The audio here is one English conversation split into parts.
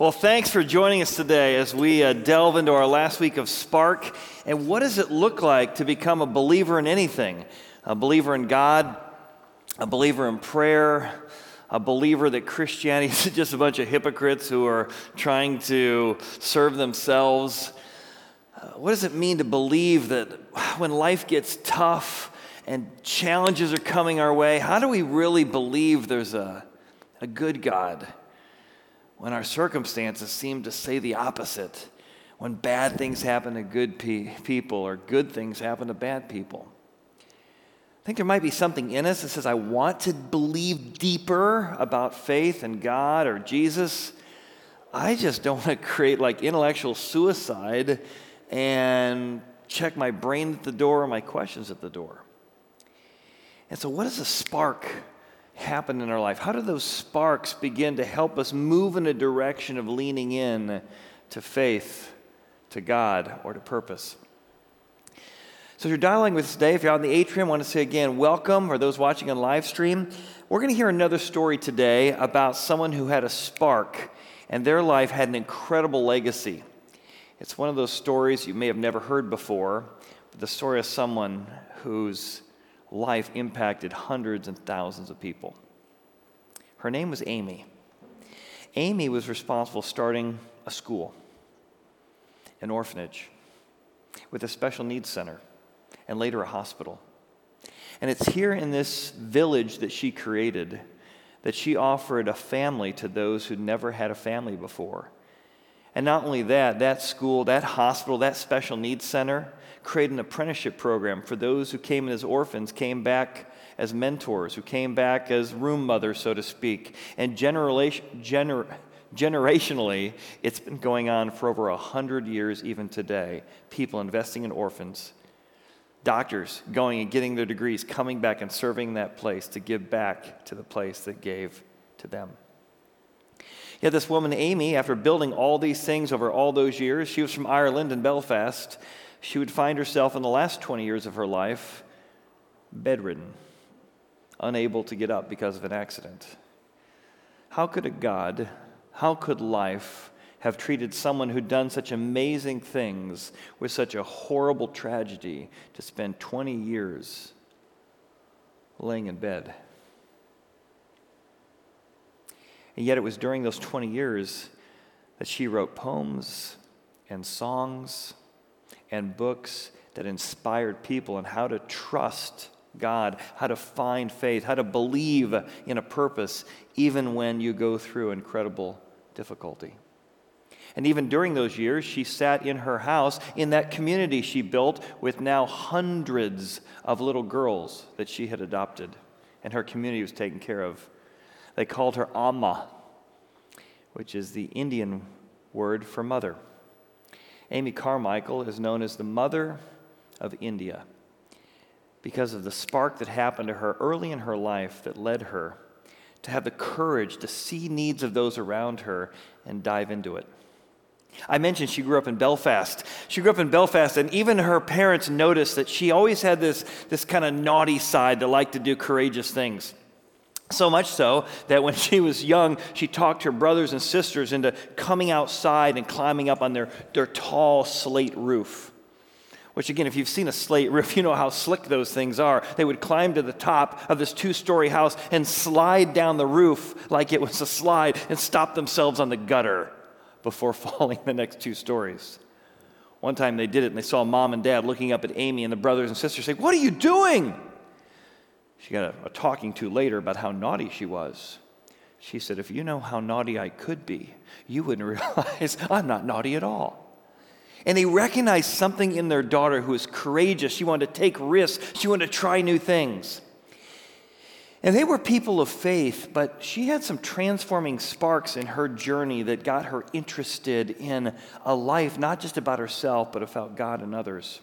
Well, thanks for joining us today as we uh, delve into our last week of Spark. And what does it look like to become a believer in anything? A believer in God, a believer in prayer, a believer that Christianity is just a bunch of hypocrites who are trying to serve themselves. Uh, what does it mean to believe that when life gets tough and challenges are coming our way, how do we really believe there's a, a good God? When our circumstances seem to say the opposite, when bad things happen to good pe- people or good things happen to bad people. I think there might be something in us that says, I want to believe deeper about faith and God or Jesus. I just don't want to create like intellectual suicide and check my brain at the door or my questions at the door. And so, what is a spark happen in our life? How do those sparks begin to help us move in a direction of leaning in to faith, to God, or to purpose? So, if you're dialing with us today, if you're out in the atrium, I want to say again, welcome, or those watching on live stream. We're going to hear another story today about someone who had a spark and their life had an incredible legacy. It's one of those stories you may have never heard before, but the story of someone whose life impacted hundreds and thousands of people. Her name was Amy. Amy was responsible starting a school, an orphanage, with a special needs center, and later a hospital. And it's here in this village that she created that she offered a family to those who never had a family before. And not only that, that school, that hospital, that special needs center created an apprenticeship program for those who came in as orphans, came back as mentors, who came back as room mothers, so to speak. And generation, gener, generationally, it's been going on for over 100 years, even today. People investing in orphans, doctors going and getting their degrees, coming back and serving that place to give back to the place that gave to them. Yet this woman, Amy, after building all these things over all those years, she was from Ireland and Belfast she would find herself in the last 20 years of her life bedridden, unable to get up because of an accident. How could a God, how could life have treated someone who'd done such amazing things with such a horrible tragedy to spend 20 years laying in bed? And yet, it was during those 20 years that she wrote poems and songs and books that inspired people on how to trust God, how to find faith, how to believe in a purpose, even when you go through incredible difficulty. And even during those years, she sat in her house in that community she built with now hundreds of little girls that she had adopted, and her community was taken care of. They called her Amma, which is the Indian word for mother. Amy Carmichael is known as the mother of India because of the spark that happened to her early in her life that led her to have the courage to see needs of those around her and dive into it. I mentioned she grew up in Belfast. She grew up in Belfast, and even her parents noticed that she always had this, this kind of naughty side that liked to do courageous things. So much so that when she was young, she talked her brothers and sisters into coming outside and climbing up on their, their tall slate roof. Which, again, if you've seen a slate roof, you know how slick those things are. They would climb to the top of this two story house and slide down the roof like it was a slide and stop themselves on the gutter before falling the next two stories. One time they did it and they saw mom and dad looking up at Amy and the brothers and sisters saying, What are you doing? She got a, a talking to later about how naughty she was. She said, If you know how naughty I could be, you wouldn't realize I'm not naughty at all. And they recognized something in their daughter who was courageous. She wanted to take risks, she wanted to try new things. And they were people of faith, but she had some transforming sparks in her journey that got her interested in a life not just about herself, but about God and others.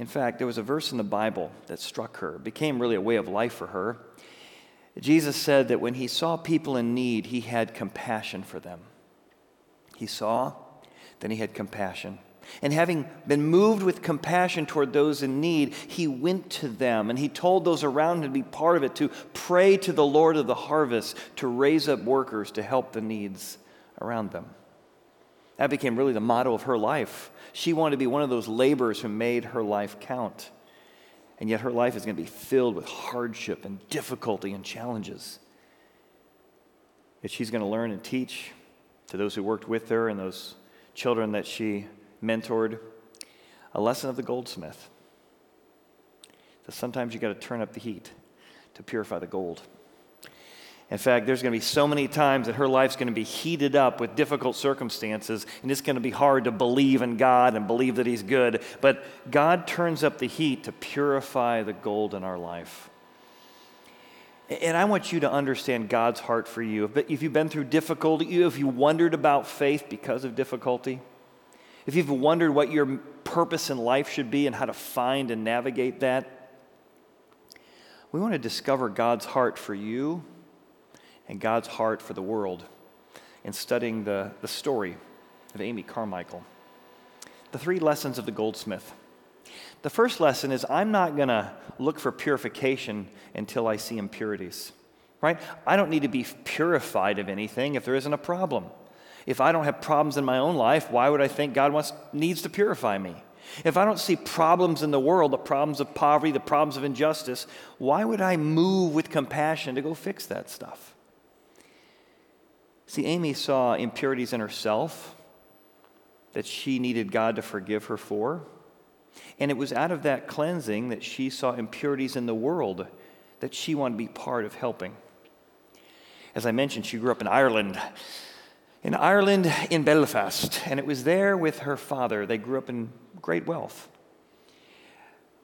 In fact, there was a verse in the Bible that struck her, became really a way of life for her. Jesus said that when he saw people in need, he had compassion for them. He saw, then he had compassion. And having been moved with compassion toward those in need, he went to them and he told those around him to be part of it, to pray to the Lord of the harvest to raise up workers to help the needs around them. That became really the motto of her life. She wanted to be one of those laborers who made her life count. And yet her life is going to be filled with hardship and difficulty and challenges. That she's going to learn and teach to those who worked with her and those children that she mentored a lesson of the goldsmith. That sometimes you got to turn up the heat to purify the gold. In fact, there's going to be so many times that her life's going to be heated up with difficult circumstances, and it's going to be hard to believe in God and believe that He's good. But God turns up the heat to purify the gold in our life. And I want you to understand God's heart for you. If you've been through difficulty, if you wondered about faith because of difficulty, if you've wondered what your purpose in life should be and how to find and navigate that, we want to discover God's heart for you and God's heart for the world in studying the, the story of Amy Carmichael. The three lessons of the goldsmith. The first lesson is I'm not going to look for purification until I see impurities, right? I don't need to be purified of anything if there isn't a problem. If I don't have problems in my own life, why would I think God wants, needs to purify me? If I don't see problems in the world, the problems of poverty, the problems of injustice, why would I move with compassion to go fix that stuff? See, Amy saw impurities in herself that she needed God to forgive her for. And it was out of that cleansing that she saw impurities in the world that she wanted to be part of helping. As I mentioned, she grew up in Ireland. In Ireland, in Belfast, and it was there with her father. They grew up in great wealth.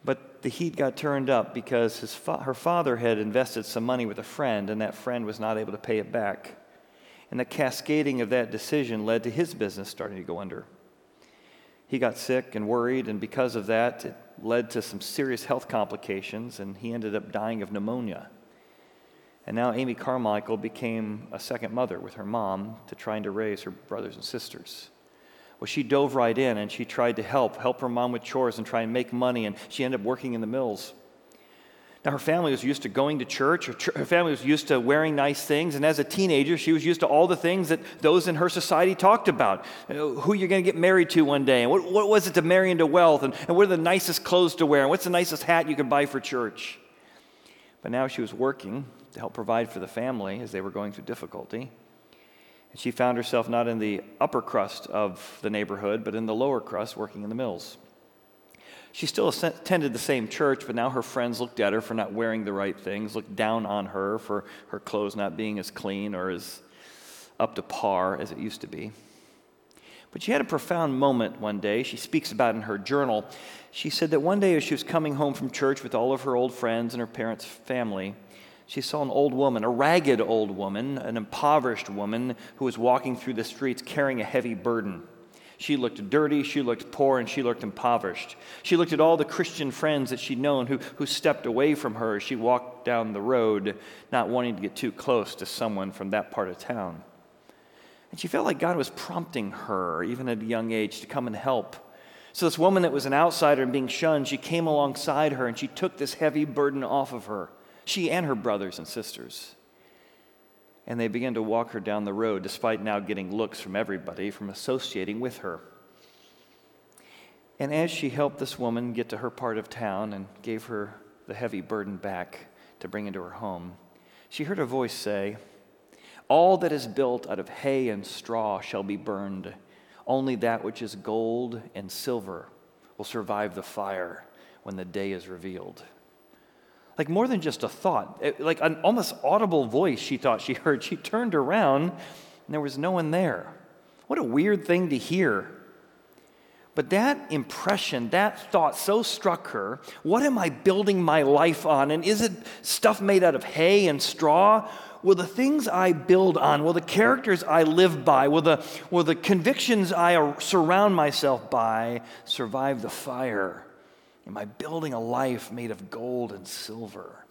But the heat got turned up because fa- her father had invested some money with a friend, and that friend was not able to pay it back. And the cascading of that decision led to his business starting to go under. He got sick and worried, and because of that, it led to some serious health complications, and he ended up dying of pneumonia. And now Amy Carmichael became a second mother with her mom to trying to raise her brothers and sisters. Well, she dove right in and she tried to help, help her mom with chores and try and make money, and she ended up working in the mills. Now, her family was used to going to church, her, family was used to wearing nice things, and as a teenager, she was used to all the things that those in her society talked about. You know, who you're going to get married to one day, and what, what was it to marry into wealth, and, and what are the nicest clothes to wear, and what's the nicest hat you can buy for church. But now she was working to help provide for the family as they were going through difficulty. And she found herself not in the upper crust of the neighborhood, but in the lower crust, working in the mills. She still attended the same church, but now her friends looked at her for not wearing the right things, looked down on her for her clothes not being as clean or as up to par as it used to be. But she had a profound moment one day. She speaks about in her journal. She said that one day as she was coming home from church with all of her old friends and her parents' family, she saw an old woman, a ragged old woman, an impoverished woman who was walking through the streets carrying a heavy burden. She looked dirty, she looked poor, and she looked impoverished. She looked at all the Christian friends that she'd known who, who stepped away from her as she walked down the road, not wanting to get too close to someone from that part of town. And she felt like God was prompting her, even at a young age, to come and help. So, this woman that was an outsider and being shunned, she came alongside her and she took this heavy burden off of her, she and her brothers and sisters and they began to walk her down the road, despite now getting looks from everybody from associating with her. And as she helped this woman get to her part of town and gave her the heavy burden back to bring into her home, she heard a voice say, All that is built out of hay and straw shall be burned. Only that which is gold and silver will survive the fire when the day is revealed like more than just a thought, it, like an almost audible voice she thought she heard. She turned around and there was no one there. What a weird thing to hear. But that impression, that thought so struck her. What am I building my life on? And is it stuff made out of hay and straw? Will the things I build on, will the characters I live by, will the, will the convictions I surround myself by survive the fire? Am I building a life made of gold and silver?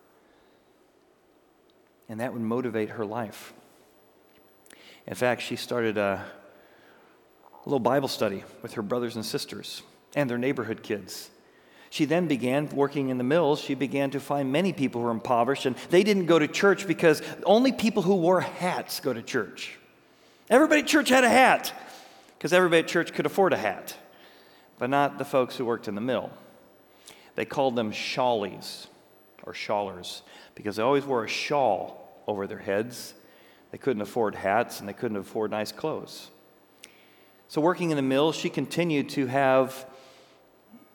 And that would motivate her life. In fact, she started a, a little Bible study with her brothers and sisters and their neighborhood kids. She then began working in the mills. She began to find many people who were impoverished, and they didn't go to church because only people who wore hats go to church. Everybody at church had a hat because everybody at church could afford a hat, but not the folks who worked in the mill. They called them shawlies or shawlers because they always wore a shawl over their heads. They couldn't afford hats and they couldn't afford nice clothes. So, working in the mill, she continued to have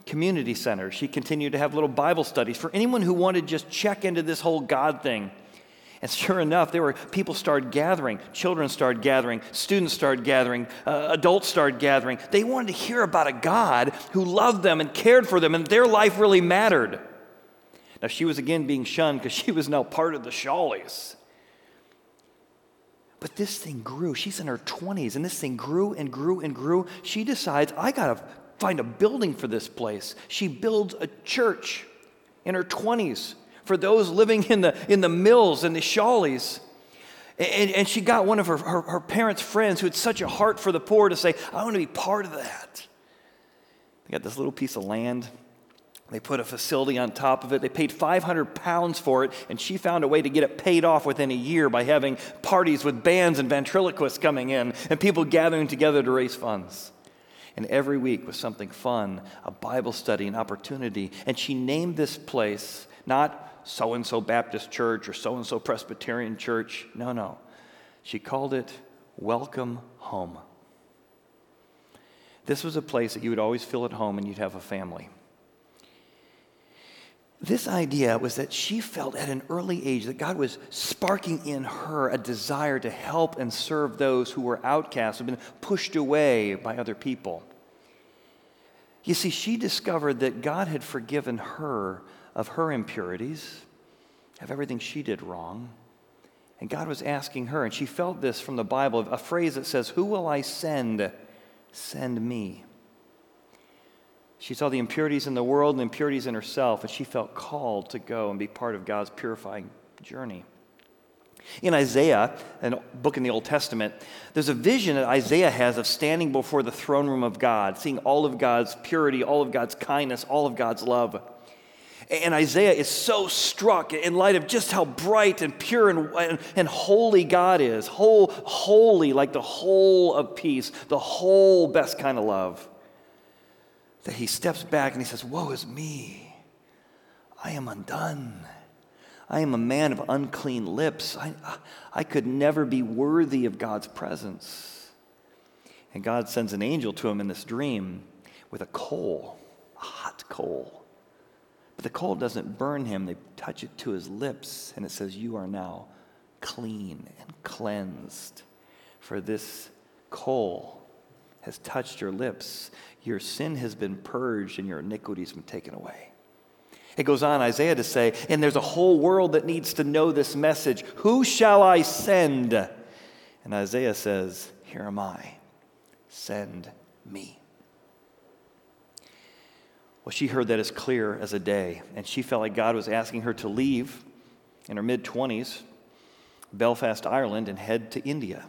community centers. She continued to have little Bible studies for anyone who wanted to just check into this whole God thing. And sure enough, there were people started gathering, children started gathering, students started gathering, uh, adults started gathering. They wanted to hear about a God who loved them and cared for them, and their life really mattered. Now she was again being shunned because she was now part of the Shawlies. But this thing grew. She's in her 20s, and this thing grew and grew and grew. She decides, I got to find a building for this place. She builds a church in her 20s for those living in the, in the mills and the shawlies. And, and she got one of her, her, her parents' friends who had such a heart for the poor to say, I want to be part of that. They got this little piece of land they put a facility on top of it. They paid 500 pounds for it, and she found a way to get it paid off within a year by having parties with bands and ventriloquists coming in and people gathering together to raise funds. And every week was something fun, a Bible study, an opportunity. And she named this place not so and so Baptist Church or so and so Presbyterian Church. No, no. She called it Welcome Home. This was a place that you would always feel at home and you'd have a family. This idea was that she felt at an early age that God was sparking in her a desire to help and serve those who were outcasts, who had been pushed away by other people. You see, she discovered that God had forgiven her of her impurities, of everything she did wrong. And God was asking her, and she felt this from the Bible, a phrase that says, Who will I send? Send me. She saw the impurities in the world and impurities in herself, and she felt called to go and be part of God's purifying journey. In Isaiah, a book in the Old Testament, there's a vision that Isaiah has of standing before the throne room of God, seeing all of God's purity, all of God's kindness, all of God's love. And Isaiah is so struck in light of just how bright and pure and, and, and, holy God is. Whole, holy, like the whole of peace, the whole best kind of love that he steps back and he says, Woe is me. I am undone. I am a man of unclean lips. I, I could never be worthy of God's presence. And God sends an angel to him in this dream with a coal, a hot coal. But the coal doesn't burn him, they touch it to his lips, and it says, You are now clean and cleansed. For this coal has touched your lips. Your sin has been purged and your iniquity has been taken away. It goes on, Isaiah, to say, and there's a whole world that needs to know this message. Who shall I send? And Isaiah says, Here am I. Send me. Well, she heard that as clear as a day, and she felt like God was asking her to leave in her mid 20s, Belfast, Ireland, and head to India.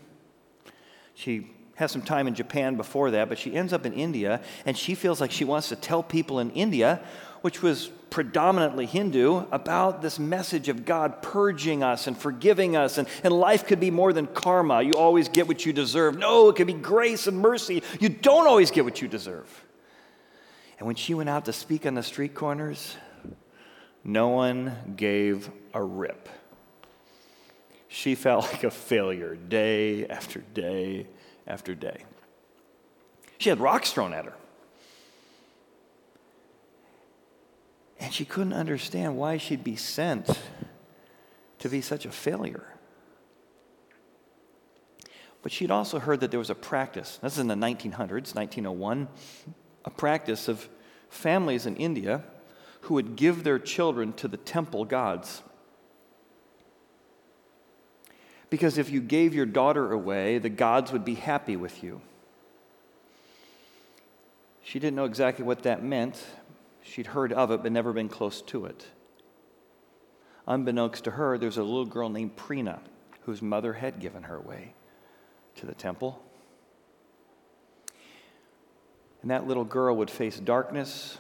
She has some time in Japan before that, but she ends up in India, and she feels like she wants to tell people in India, which was predominantly Hindu, about this message of God purging us and forgiving us, and, and life could be more than karma. You always get what you deserve. No, it could be grace and mercy. You don't always get what you deserve. And when she went out to speak on the street corners, no one gave a rip. She felt like a failure day after day after day. She had rocks thrown at her. And she couldn't understand why she'd be sent to be such a failure. But she'd also heard that there was a practice, this is in the 1900s, 1901, a practice of families in India who would give their children to the temple gods. Because if you gave your daughter away, the gods would be happy with you. She didn't know exactly what that meant. She'd heard of it, but never been close to it. Unbeknownst to her, there's a little girl named Prina whose mother had given her away to the temple. And that little girl would face darkness,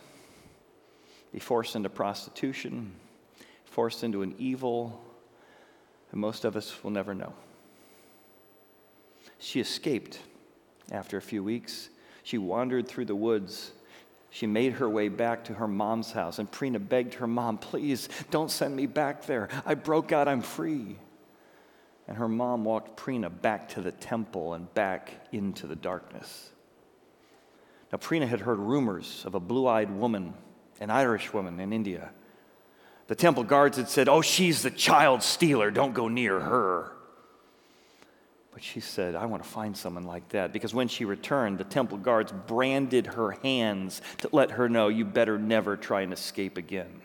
be forced into prostitution, forced into an evil, that most of us will never know. She escaped after a few weeks. She wandered through the woods. She made her way back to her mom's house, and Prina begged her mom, Please don't send me back there. I broke out, I'm free. And her mom walked Prina back to the temple and back into the darkness. Now, Prina had heard rumors of a blue eyed woman, an Irish woman in India. The temple guards had said, Oh, she's the child stealer, don't go near her. But she said, I want to find someone like that. Because when she returned, the temple guards branded her hands to let her know, You better never try and escape again.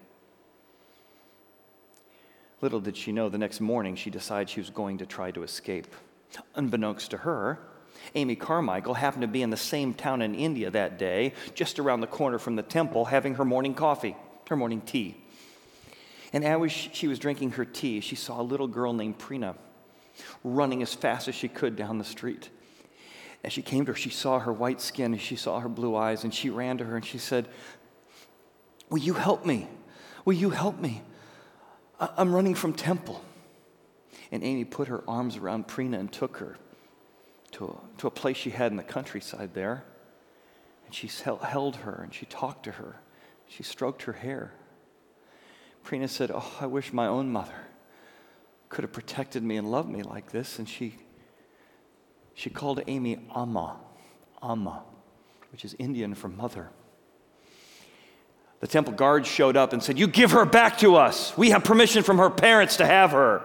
Little did she know, the next morning she decided she was going to try to escape. Unbeknownst to her, Amy Carmichael happened to be in the same town in India that day, just around the corner from the temple, having her morning coffee, her morning tea. And as she was drinking her tea, she saw a little girl named Prina running as fast as she could down the street. As she came to her, she saw her white skin and she saw her blue eyes, and she ran to her and she said, Will you help me? Will you help me? I'm running from temple. And Amy put her arms around Prina and took her to a, to a place she had in the countryside there. And she held her and she talked to her. She stroked her hair. Prina said, Oh, I wish my own mother could have protected me and loved me like this. And she, she called Amy Amma, Amma, which is Indian for mother. The temple guards showed up and said, You give her back to us. We have permission from her parents to have her.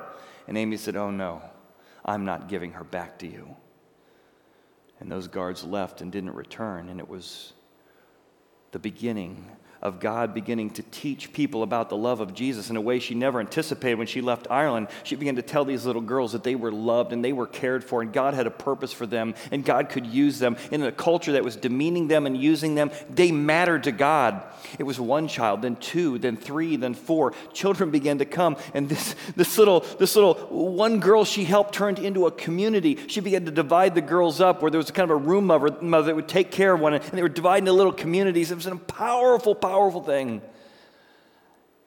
And Amy said, Oh, no, I'm not giving her back to you. And those guards left and didn't return. And it was the beginning of God beginning to teach people about the love of Jesus in a way she never anticipated when she left Ireland. She began to tell these little girls that they were loved and they were cared for, and God had a purpose for them, and God could use them. In a culture that was demeaning them and using them, they mattered to God. It was one child, then two, then three, then four. Children began to come, and this, this, little, this little one girl she helped turned into a community. She began to divide the girls up where there was kind of a room mother, mother that would take care of one, and they were divided into little communities. It was a powerful, powerful powerful thing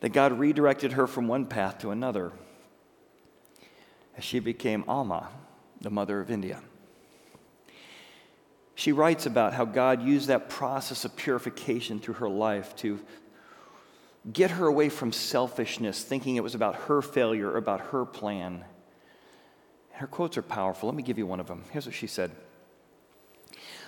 that God redirected her from one path to another as she became Amma, the mother of India. She writes about how God used that process of purification through her life to get her away from selfishness, thinking it was about her failure about her plan. Her quotes are powerful. Let me give you one of them. Here's what she said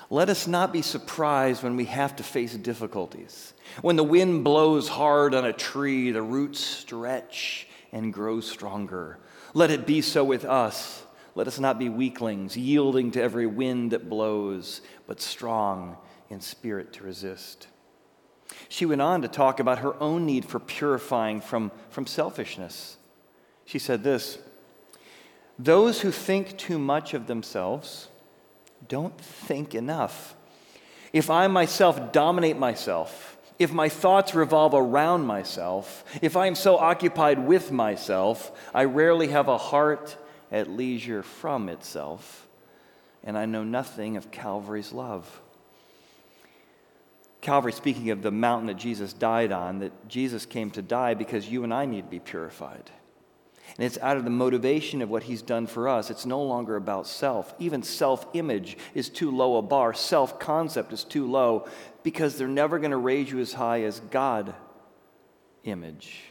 let us not be surprised when we have to face difficulties. When the wind blows hard on a tree, the roots stretch and grow stronger. Let it be so with us. Let us not be weaklings, yielding to every wind that blows, but strong in spirit to resist. She went on to talk about her own need for purifying from, from selfishness. She said this Those who think too much of themselves, don't think enough. If I myself dominate myself, if my thoughts revolve around myself, if I am so occupied with myself, I rarely have a heart at leisure from itself, and I know nothing of Calvary's love. Calvary, speaking of the mountain that Jesus died on, that Jesus came to die because you and I need to be purified. And it's out of the motivation of what he's done for us. It's no longer about self. Even self image is too low a bar, self concept is too low because they're never going to raise you as high as God image.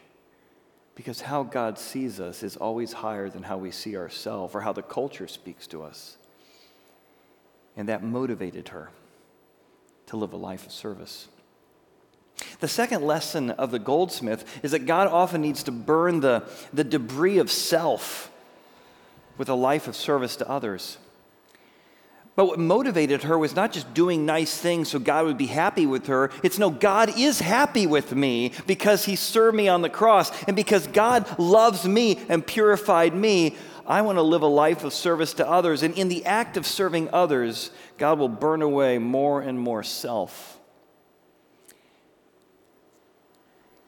Because how God sees us is always higher than how we see ourselves or how the culture speaks to us. And that motivated her to live a life of service. The second lesson of the goldsmith is that God often needs to burn the, the debris of self with a life of service to others. But what motivated her was not just doing nice things so God would be happy with her. It's no, God is happy with me because He served me on the cross. And because God loves me and purified me, I want to live a life of service to others. And in the act of serving others, God will burn away more and more self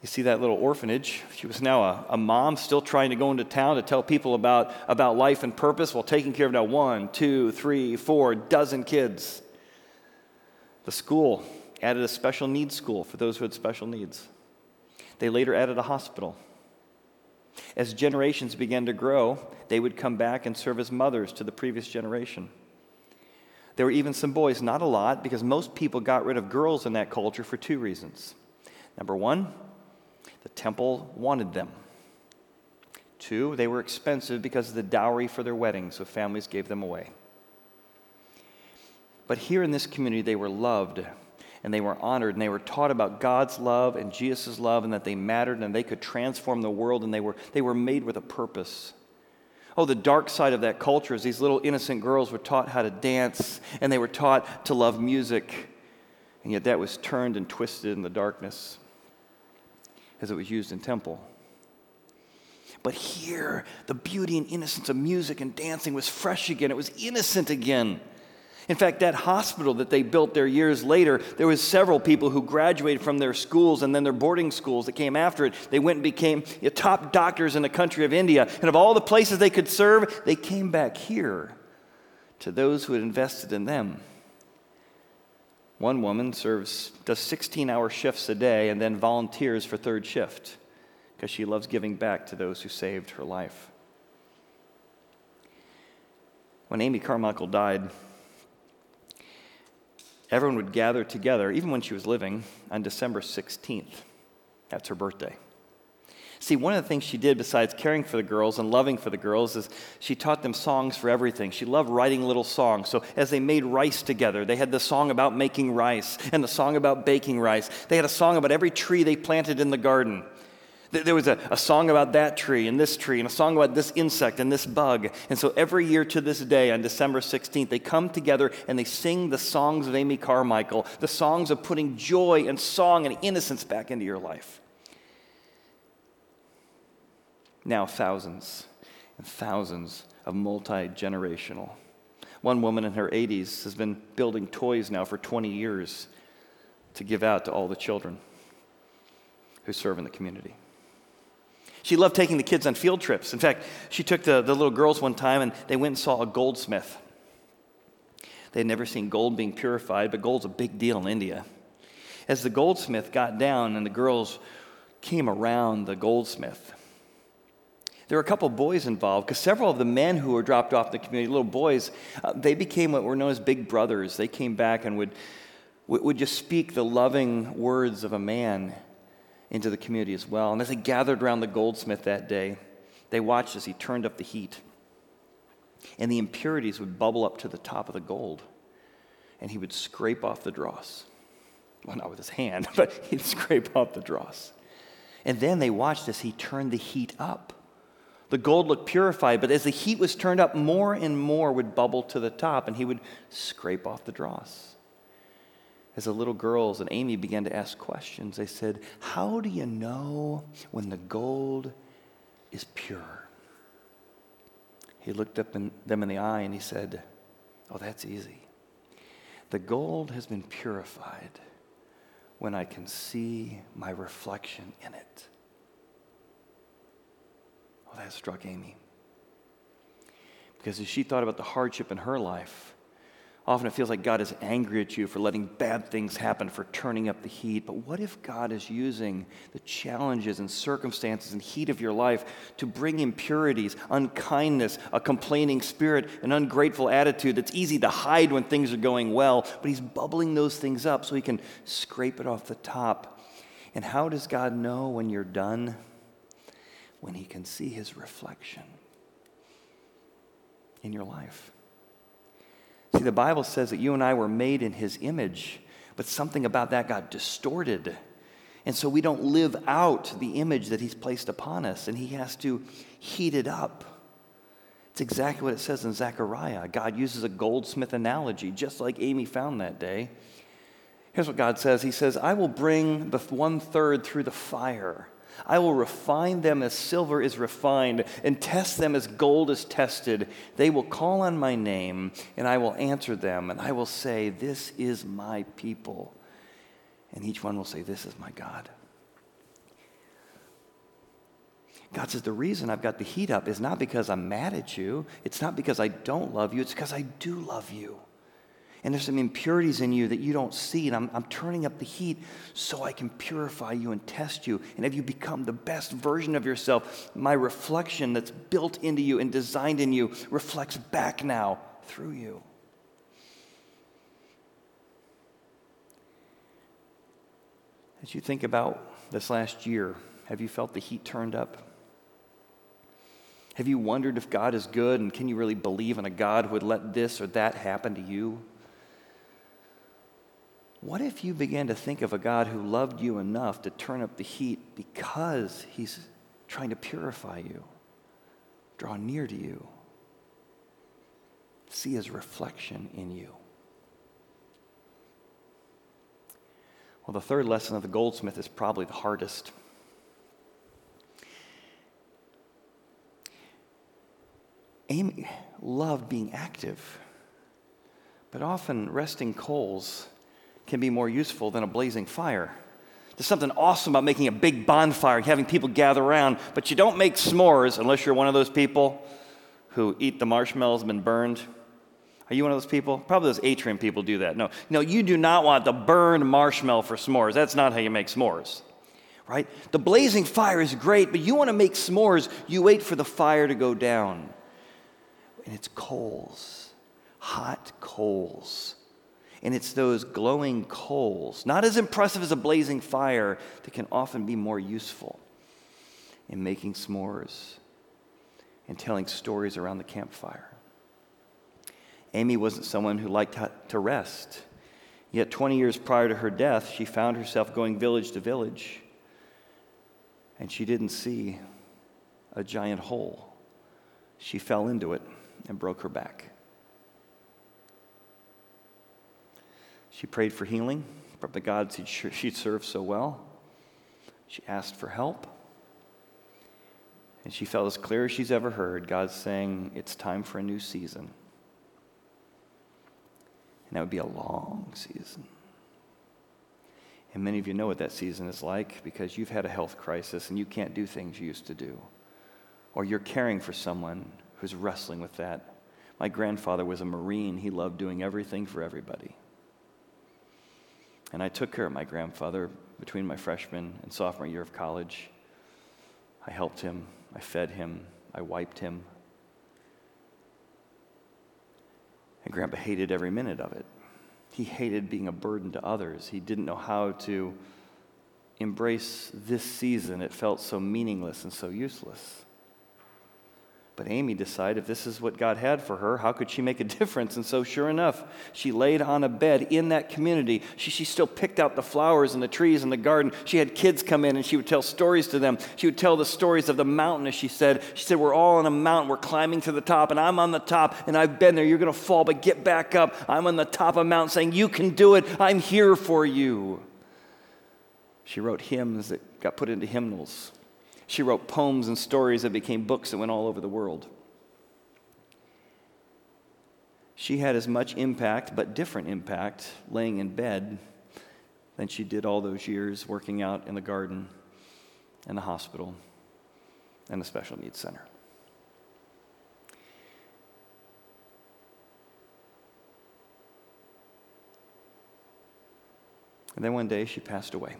You see that little orphanage. She was now a, a, mom, still trying to go into town to tell people about, about life and purpose while taking care of now one, two, three, four dozen kids. The school added a special needs school for those who had special needs. They later added a hospital. As generations began to grow, they would come back and serve as mothers to the previous generation. There were even some boys, not a lot, because most people got rid of girls in that culture for two reasons. Number one, the temple wanted them. Two, they were expensive because of the dowry for their weddings, so families gave them away. But here in this community, they were loved and they were honored and they were taught about God's love and Jesus' love and that they mattered and they could transform the world and they were, they were made with a purpose. Oh, the dark side of that culture is these little innocent girls were taught how to dance and they were taught to love music. And yet that was turned and twisted in the darkness as it was used in temple. But here, the beauty and innocence of music and dancing was fresh again. It was innocent again. In fact, that hospital that they built there years later, there was several people who graduated from their schools and then their boarding schools that came after it. They went and became top doctors in the country of India. And of all the places they could serve, they came back here to those who had invested in them. One woman serves does 16-hour shifts a day and then volunteers for third shift because she loves giving back to those who saved her life. When Amy Carmichael died, everyone would gather together, even when she was living, on December 16th. That's her birthday. See, one of the things she did besides caring for the girls and loving for the girls is she taught them songs for everything. She loved writing little songs. So as they made rice together, they had the song about making rice and the song about baking rice. They had a song about every tree they planted in the garden. There was a, a, song about that tree and this tree, and a song about this insect and this bug. And so every year to this day, on December 16th, they come together and they sing the songs of Amy Carmichael, the songs of putting joy and song and innocence back into your life. Now, thousands and thousands of multi generational. One woman in her 80s has been building toys now for 20 years to give out to all the children who serve in the community. She loved taking the kids on field trips. In fact, she took the, the little girls one time and they went and saw a goldsmith. They had never seen gold being purified, but gold's a big deal in India. As the goldsmith got down and the girls came around the goldsmith, there were a couple boys involved because several of the men who were dropped off in the community, little boys, uh, they became what were known as big brothers. They came back and would, would just speak the loving words of a man into the community as well. And as they gathered around the goldsmith that day, they watched as he turned up the heat. And the impurities would bubble up to the top of the gold. And he would scrape off the dross. Well, not with his hand, but he'd scrape off the dross. And then they watched as he turned the heat up. The gold looked purified, but as the heat was turned up, more and more would bubble to the top, and he would scrape off the dross as the little girls and Amy began to ask questions, they said, How do you know when the gold is pure? He looked up in, them in the eye and he said, Oh, that's easy. The gold has been purified when I can see my reflection in it. Oh, that struck Amy. Because as she thought about the hardship in her life, Often it feels like God is angry at you for letting bad things happen, for turning up the heat. But what if God is using the challenges and circumstances and heat of your life to bring impurities, unkindness, a complaining spirit, an ungrateful attitude that's easy to hide when things are going well, but He's bubbling those things up so He can scrape it off the top? And how does God know when you're done? When He can see His reflection in your life. See, the Bible says that you and I were made in His image, but something about that got distorted. And so we don't live out the image that He's placed upon us, and He has to heat it up. It's exactly what it says in Zechariah. God uses a goldsmith analogy, just like Amy found that day. Here's what God says He says, I will bring the one third through the fire I will refine them as silver is refined and test them as gold is tested. They will call on my name, and I will answer them, and I will say, This is my people. And each one will say, This is my God. God says, The reason I've got the heat up is not because I'm mad at you. It's not because I don't love you. It's because I do love you and there's some impurities in you that you don't see, and I'm, I'm turning up the heat so I can purify you and test you. And have you become the best version of yourself? My reflection that's built into you and designed in you reflects back now through you. As you think about this last year, have you felt the heat turned up? Have you wondered if God is good and can you really believe in a God who would let this or that happen to you? What if you began to think of a God who loved you enough to turn up the heat because he's trying to purify you, draw near to you, see his reflection in you? Well, the third lesson of the goldsmith is probably the hardest. Amy loved being active, but often resting coals can be more useful than a blazing fire. There's something awesome about making a big bonfire, having people gather around, but you don't make s'mores unless you're one of those people who eat the marshmallows been burned. Are you one of those people? Probably those atrium people do that. No, no, you do not want the burned marshmallow for s'mores. That's not how you make s'mores, right? The blazing fire is great, but you want to make s'mores, you wait for the fire to go down. And it's coals, hot coals and it's those glowing coals, not as impressive as a blazing fire, that can often be more useful in making s'mores and telling stories around the campfire. Amy wasn't someone who liked to rest. Yet, 20 years prior to her death, she found herself going village to village, and she didn't see a giant hole. She fell into it and broke her back. She prayed for healing from the gods she'd served so well. She asked for help. And she felt as clear as she's ever heard God saying, It's time for a new season. And that would be a long season. And many of you know what that season is like because you've had a health crisis and you can't do things you used to do. Or you're caring for someone who's wrestling with that. My grandfather was a Marine, he loved doing everything for everybody. And I took care of my grandfather between my freshman and sophomore year of college. I helped him, I fed him, I wiped him. And Grandpa hated every minute of it. He hated being a burden to others. He didn't know how to embrace this season. It felt so meaningless and so useless. But Amy decided if this is what God had for her, how could she make a difference? And so, sure enough, she laid on a bed in that community. She, she still picked out the flowers and the trees in the garden. She had kids come in and she would tell stories to them. She would tell the stories of the mountain, as she said. She said, We're all on a mountain. We're climbing to the top, and I'm on the top, and I've been there. You're going to fall, but get back up. I'm on the top of a mountain saying, You can do it. I'm here for you. She wrote hymns that got put into hymnals. She wrote poems and stories that became books that went all over the world. She had as much impact, but different impact, laying in bed than she did all those years working out in the garden and the hospital and the special needs center. And then one day she passed away.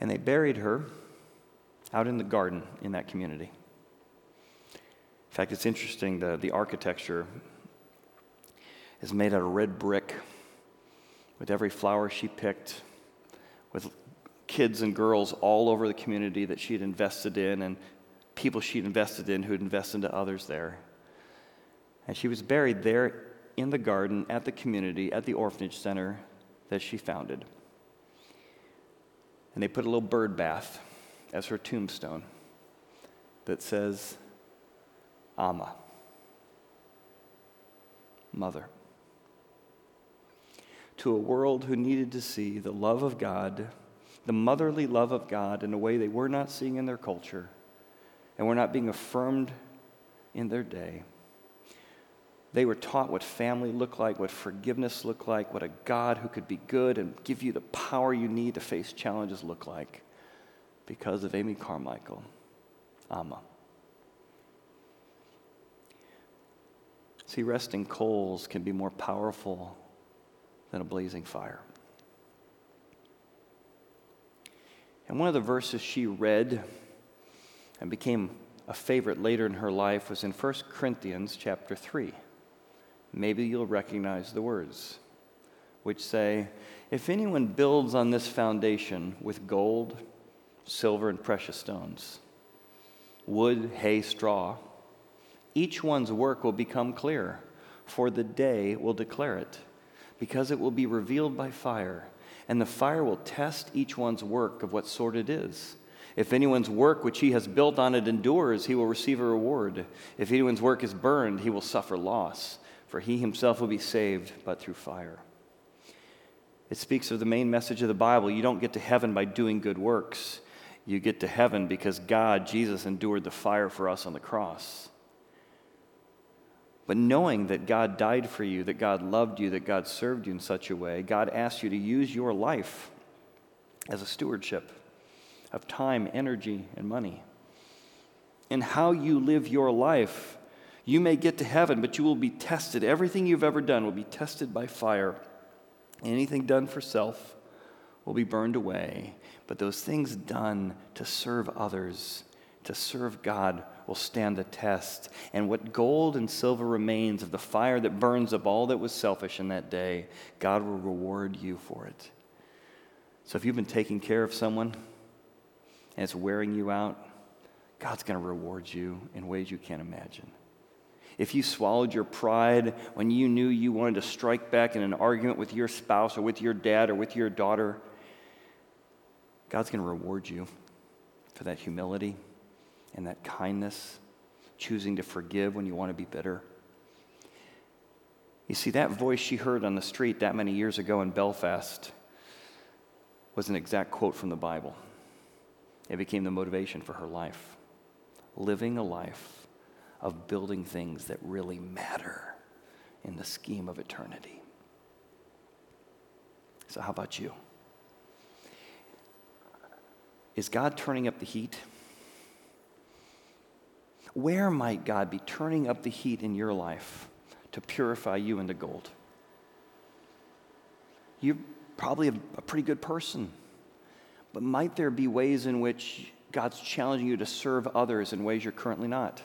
And they buried her out in the garden in that community. In fact, it's interesting, the, the architecture is made out of red brick with every flower she picked, with kids and girls all over the community that she'd invested in and people she'd invested in who'd invested into others there. And she was buried there in the garden, at the community, at the orphanage center that she founded. And they put a little bird bath as her tombstone that says, Amma, Mother. To a world who needed to see the love of God, the motherly love of God, in a way they were not seeing in their culture and were not being affirmed in their day. They were taught what family looked like, what forgiveness looked like, what a God who could be good and give you the power you need to face challenges look like because of Amy Carmichael, Amma. See, resting coals can be more powerful than a blazing fire. And one of the verses she read and became a favorite later in her life was in 1 Corinthians chapter 3. Maybe you'll recognize the words. which say, If anyone builds on this foundation with gold, silver, and precious stones, wood, hay, straw, each one's work will become clear, for the day will declare it, because it will be revealed by fire, and the fire will test each one's work of what sort it is. If anyone's work which he has built on it endures, he will receive a reward. If anyone's work is burned, he will suffer loss, for he himself will be saved, but through fire. It speaks of the main message of the Bible. You don't get to heaven by doing good works. You get to heaven because God, Jesus, endured the fire for us on the cross. But knowing that God died for you, that God loved you, that God served you in such a way, God asks you to use your life as a stewardship of time, energy, and money. And how you live your life, you may get to heaven, but you will be tested. Everything you've ever done will be tested by fire. Anything done for self will be burned away. But those things done to serve others, to serve God, will stand the test. And what gold and silver remains of the fire that burns up all that was selfish in that day, God will reward you for it. So if you've been taking care of someone, and it's wearing you out, God's going to reward you in ways you can't imagine. If you swallowed your pride when you knew you wanted to strike back in an argument with your spouse or with your dad or with your daughter, God's going to reward you for that humility and that kindness, choosing to forgive when you want to be bitter. You see, that voice she heard on the street that many years ago in Belfast was an exact quote from the Bible. It became the motivation for her life. Living a life of building things that really matter in the scheme of eternity. So, how about you? Is God turning up the heat? Where might God be turning up the heat in your life to purify you into gold? You're probably a, a pretty good person. But might there be ways in which God's challenging you to serve others in ways you're currently not?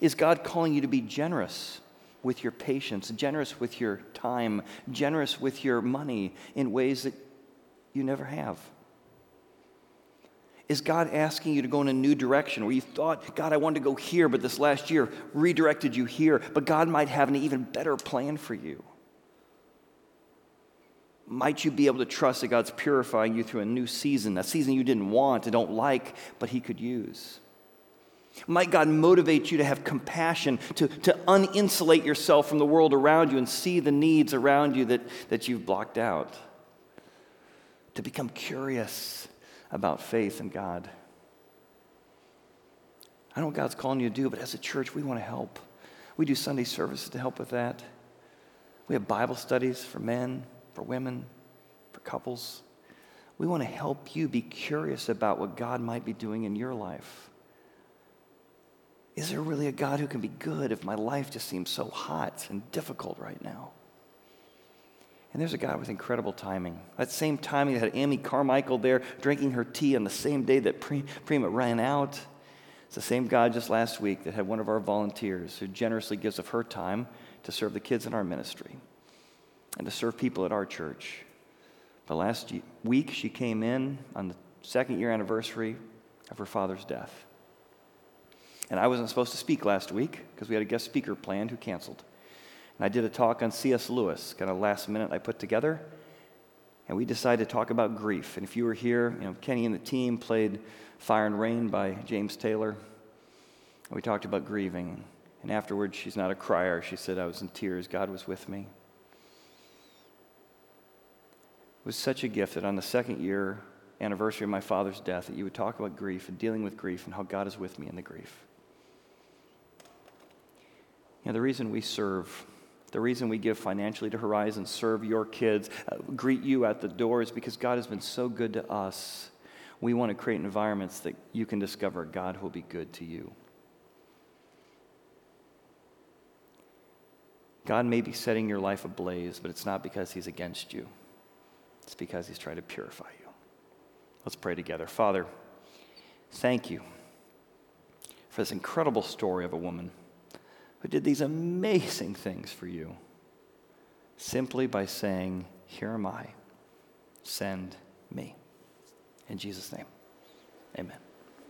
Is God calling you to be generous with your patience, generous with your time, generous with your money in ways that you never have? Is God asking you to go in a new direction where you thought, God, I wanted to go here, but this last year redirected you here, but God might have an even better plan for you? might you be able to trust that God's purifying you through a new season, a season you didn't want and don't like, but He could use? Might God motivate you to have compassion, to, to uninsulate yourself from the world around you and see the needs around you that, that you've blocked out? To become curious about faith in God. I know what God's calling you to do, but as a church, we want to help. We do Sunday services to help with that. We have Bible studies for men, for women, for couples. We want to help you be curious about what God might be doing in your life. Is there really a God who can be good if my life just seems so hot and difficult right now? And there's a God with incredible timing. That same timing that had Amy Carmichael there drinking her tea on the same day that Preena ran out. It's the same God just last week that had one of our volunteers who generously gives of her time to serve the kids in our ministry and to serve people at our church. The last week, she came in on the second year anniversary of her father's death. And I wasn't supposed to speak last week because we had a guest speaker planned who canceled. And I did a talk on C.S. Lewis, kind of last minute I put together. And we decided to talk about grief. And if you were here, you know, Kenny and the team played Fire and Rain by James Taylor. And we talked about grieving. And afterwards, she's not a crier. She said, I was in tears. God was with me. It was such a gift that on the second year anniversary of my father's death that you would talk about grief and dealing with grief and how God is with me in the grief. Know, the reason we serve, the reason we give financially to Horizon, serve your kids, uh, greet you at the door is because God has been so good to us. We want to create environments that you can discover God who will be good to you. God may be setting your life ablaze, but it's not because He's against you. It's because He's trying to purify you. Let's pray together. Father, thank you for this incredible story of a woman who did these amazing things for you. simply by saying, Here am I, send me. In Jesus' name, amen.